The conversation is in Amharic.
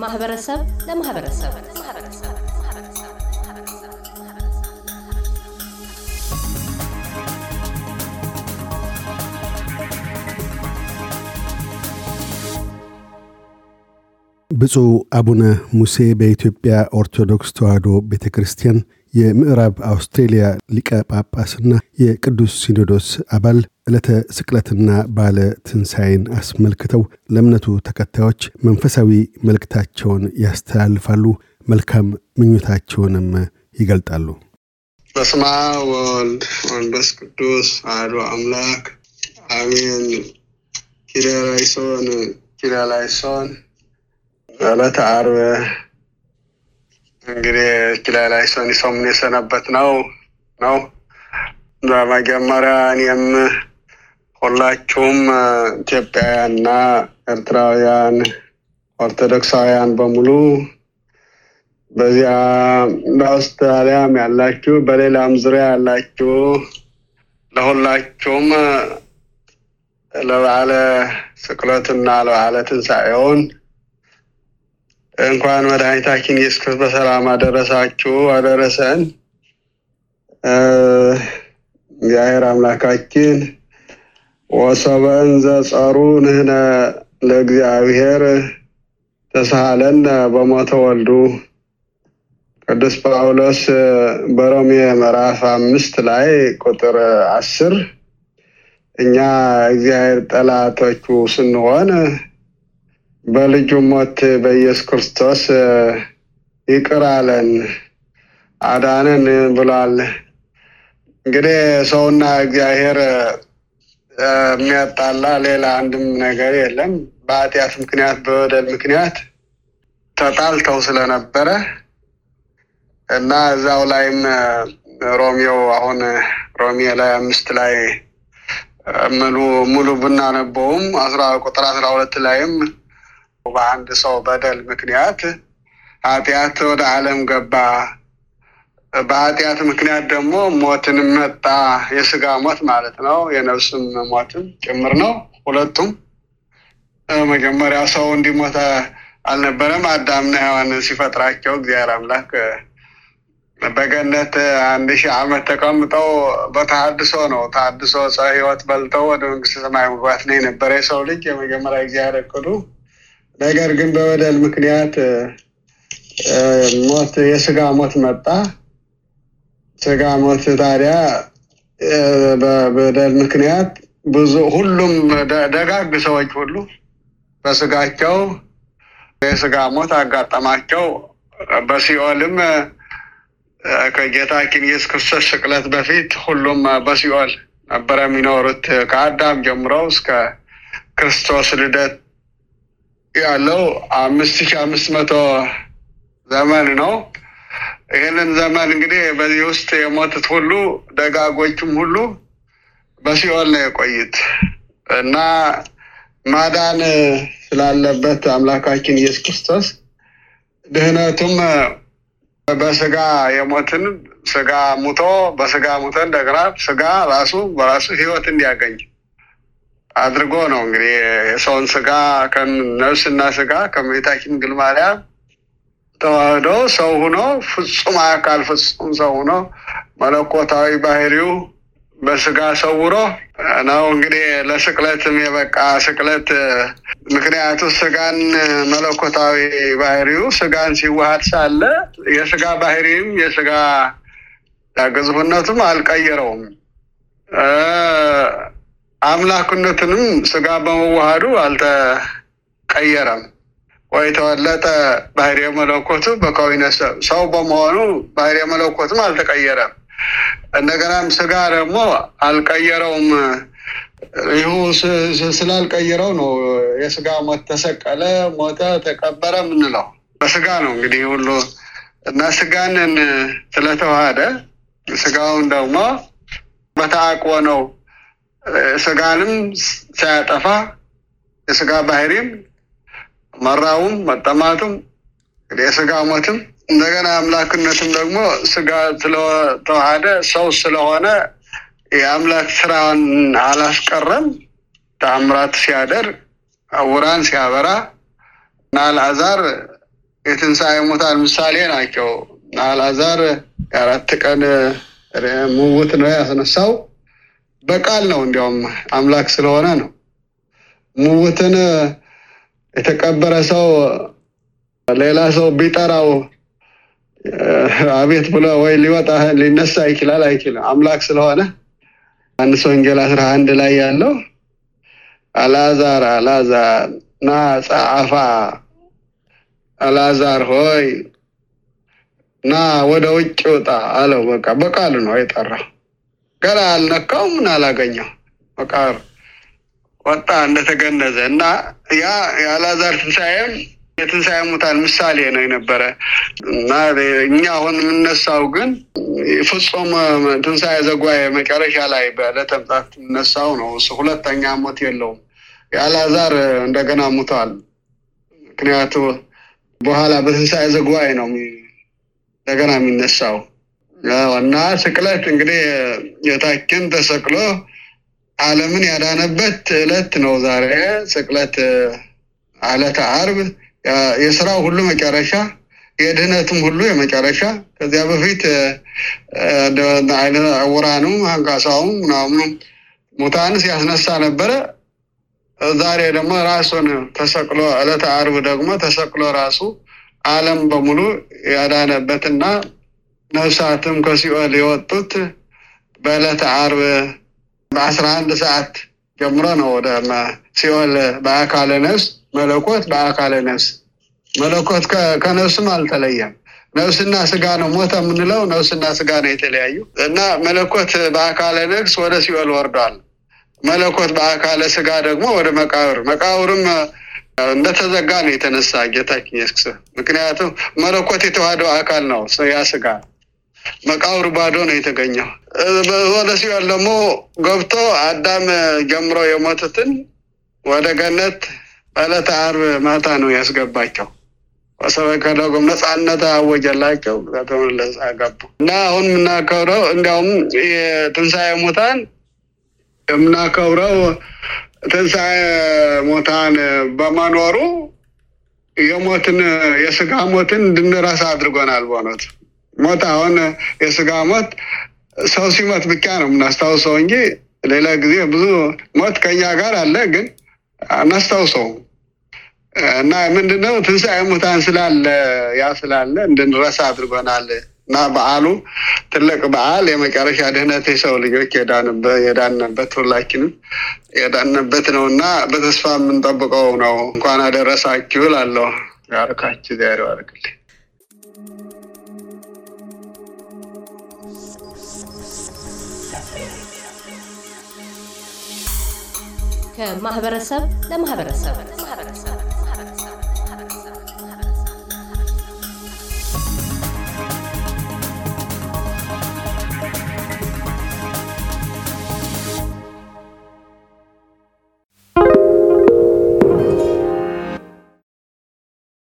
ከማህበረሰብ ለማህበረሰብ። ብፁዕ አቡነ ሙሴ በኢትዮጵያ ኦርቶዶክስ ተዋሕዶ ቤተ ክርስቲያን የምዕራብ አውስትሬልያ ሊቀ ጳጳስና የቅዱስ ሲኖዶስ አባል ዕለተ ስቅለትና ባለ ትንሣኤን አስመልክተው ለእምነቱ ተከታዮች መንፈሳዊ መልእክታቸውን ያስተላልፋሉ። መልካም ምኞታቸውንም ይገልጣሉ። በስመ አብ ወወልድ ወመንፈስ ቅዱስ አሐዱ አምላክ አሜን። ኪርያላይሶን ኪርያላይሶን ዕለተ ዓርብ እንግዲህ ኪርያላይሶን ይሰሙን የሰነበት ነው ነው በመጀመሪያ እኔም ሁላችሁም ኢትዮጵያውያንና ኤርትራውያን ኦርቶዶክሳውያን በሙሉ በዚያ በአውስትራሊያም ያላችሁ በሌላም ዙሪያ ያላችሁ ለሁላችሁም ለበዓለ ስቅለትና ለበዓለ ትንሣኤውን እንኳን መድኃኒታችን ኢየሱስ ክርስቶስ በሰላም አደረሳችሁ አደረሰን። እግዚአብሔር አምላካችን ወሰበን ዘጸሩ ንህነ ለእግዚአብሔር ተሳሃለነ በሞተ ወልዱ ቅዱስ ጳውሎስ በሮሜ ምዕራፍ አምስት ላይ ቁጥር አስር እኛ እግዚአብሔር ጠላቶቹ ስንሆን በልጁ ሞት በኢየሱስ ክርስቶስ ይቅር አለን አዳንን ብሏል። እንግዲህ ሰውና እግዚአብሔር የሚያጣላ ሌላ አንድም ነገር የለም። በኃጢአት ምክንያት በበደል ምክንያት ተጣልተው ስለነበረ እና እዛው ላይም ሮሚዮ አሁን ሮሜ ላይ አምስት ላይ ሙሉ ሙሉ ብናነበውም አስራ ቁጥር አስራ ሁለት ላይም በአንድ ሰው በደል ምክንያት ኃጢአት ወደ ዓለም ገባ፣ በኃጢአት ምክንያት ደግሞ ሞትን መጣ። የስጋ ሞት ማለት ነው፣ የነፍስም ሞትም ጭምር ነው። ሁለቱም መጀመሪያ ሰው እንዲሞተ አልነበረም። አዳምና ሔዋን ሲፈጥራቸው እግዚአብሔር አምላክ በገነት አንድ ሺህ ዓመት ተቀምጠው በተሀድሶ ነው። ተሀድሶ ዕፀ ሕይወት በልተው ወደ መንግስተ ሰማይ መግባት ነው የነበረ የሰው ልጅ የመጀመሪያ እግዚአብሔር እቅዱ። ነገር ግን በበደል ምክንያት ሞት የስጋ ሞት መጣ። ስጋ ሞት ታዲያ በበደል ምክንያት ብዙ ሁሉም ደጋግ ሰዎች ሁሉ በስጋቸው የስጋ ሞት አጋጠማቸው። በሲኦልም ከጌታችን ኢየሱስ ክርስቶስ ስቅለት በፊት ሁሉም በሲኦል ነበረ የሚኖሩት ከአዳም ጀምረው እስከ ክርስቶስ ልደት ያለው አምስት ሺህ አምስት መቶ ዘመን ነው። ይህንን ዘመን እንግዲህ በዚህ ውስጥ የሞቱት ሁሉ ደጋጎችም ሁሉ በሲኦል ነው የቆዩት። እና ማዳን ስላለበት አምላካችን ኢየሱስ ክርስቶስ ድህነቱም በስጋ የሞትን ስጋ ሙቶ በስጋ ሙቶ እንደገና ስጋ ራሱ በራሱ ህይወት እንዲያገኝ አድርጎ ነው እንግዲህ የሰውን ስጋ ነፍስና ስጋ ከእመቤታችን ድንግል ማርያም ተዋህዶ ሰው ሁኖ ፍጹም አካል ፍጹም ሰው ሁኖ መለኮታዊ ባህሪው በስጋ ሰውሮ ነው እንግዲህ ለስቅለትም የበቃ ስቅለት ምክንያቱ ስጋን መለኮታዊ ባህሪው ስጋን ሲዋሃድ ሳለ የስጋ ባህሪም የስጋ ግዝፉነቱም አልቀየረውም። አምላክነትንም ስጋ በመዋሃዱ አልተቀየረም። ወይ ተወለጠ ባህሪ መለኮቱ በከዊነ ሰው በመሆኑ ባህሪ መለኮቱም አልተቀየረም። እንደገናም ስጋ ደግሞ አልቀየረውም። ይሁ ስላልቀየረው ነው የስጋ ሞት ተሰቀለ፣ ሞተ፣ ተቀበረ የምንለው በስጋ ነው እንግዲህ ሁሉ እና ስጋንን ስለተዋሃደ ስጋውን ደግሞ በተአቅቦ ነው ስጋንም ሳያጠፋ የስጋ ባህሪም መራቡም መጠማቱም የስጋ ሞትም እንደገና አምላክነትም ደግሞ ስጋ ስለተዋሃደ ሰው ስለሆነ የአምላክ ስራውን አላስቀረም። ተአምራት ሲያደርግ ዕውራን ሲያበራ እና አልዓዛር የትንሣኤ ሙታን ምሳሌ ናቸው። አልዓዛር የአራት ቀን ምውት ነው ያስነሳው በቃል ነው። እንዲያውም አምላክ ስለሆነ ነው። ምውትን የተቀበረ ሰው ሌላ ሰው ቢጠራው አቤት ብሎ ወይ ሊወጣ ሊነሳ ይችላል አይችልም። አምላክ ስለሆነ ዮሐንስ ወንጌል አስራ አንድ ላይ ያለው አልዓዛር አልዓዛር ና ጸአፋ አልዓዛር ሆይ ና ወደ ውጭ ውጣ አለው። በቃ በቃሉ ነው የጠራው። ገና አልነካው ምን አላገኘው በቃሉ ወጣ እንደተገነዘ እና ያ የአልዓዛር ትንሣኤም የትንሣኤ ሙታን ምሳሌ ነው የነበረ እና እኛ አሁን የምነሳው ግን ፍጹም ትንሣኤ ዘጓዬ መጨረሻ ላይ በዕለተ የምነሳው ነው። እሱ ሁለተኛ ሞት የለውም። የአልዓዛር እንደገና ሙቷል። ምክንያቱ በኋላ በትንሣኤ ዘጓዬ ነው እንደገና የሚነሳው እና ስቅለት እንግዲህ ጌታችን ተሰቅሎ ዓለምን ያዳነበት ዕለት ነው ዛሬ ስቅለት ዕለተ ዓርብ የስራው ሁሉ መጨረሻ የድህነቱም ሁሉ የመጨረሻ ከዚያ በፊት ዕውራኑም አንካሳውም ምናምኑም ሙታን ሲያስነሳ ነበረ። ዛሬ ደግሞ ራሱን ተሰቅሎ ዕለተ ዓርብ ደግሞ ተሰቅሎ ራሱ ዓለም በሙሉ ያዳነበትና ነፍሳትም ከሲኦል የወጡት በዕለተ ዓርብ በአስራ አንድ ሰዓት ጀምሮ ነው ወደ ሲኦል በአካለ ነፍስ መለኮት በአካለ ነፍስ መለኮት ከነፍስም አልተለየም። ነፍስና ስጋ ነው ሞተ የምንለው ነፍስና ስጋ ነው የተለያዩ እና መለኮት በአካለ ነፍስ ወደ ሲኦል ወርዷል። መለኮት በአካለ ስጋ ደግሞ ወደ መቃብር መቃብርም እንደተዘጋ ነው የተነሳ ጌታችን ኢየሱስ። ምክንያቱም መለኮት የተዋህደው አካል ነው ያ ስጋ መቃብሩ ባዶ ነው የተገኘው። ወደ ሲኦል ደግሞ ገብቶ አዳም ጀምሮ የሞቱትን ወደ ገነት በዕለተ ዓርብ ማታ ነው ያስገባቸው። ለጎም ነፃነት አወጀላቸው ተመለስ አገቡ እና አሁን የምናከብረው እንዲያውም የትንሣኤ ሙታን የምናከብረው ትንሣኤ ሙታን በመኖሩ የሞትን የስጋ ሞትን እንድንረሳ አድርጎናል። በእውነቱ ሞት አሁን የስጋ ሞት ሰው ሲሞት ብቻ ነው የምናስታውሰው እንጂ ሌላ ጊዜ ብዙ ሞት ከኛ ጋር አለ፣ ግን አናስታውሰው እና ምንድነው ትንሣኤ ሙታን ስላለ ያ ስላለ እንድንረሳ አድርጎናል። እና በዓሉ ትልቅ በዓል የመጨረሻ ድህነት የሰው ልጆች የዳንበት ሁላችንም የዳንበት ነው እና በተስፋ የምንጠብቀው ነው። እንኳን አደረሳችሁ እላለሁ። ያርካችሁ ዛሬ ከማህበረሰብ ለማህበረሰብ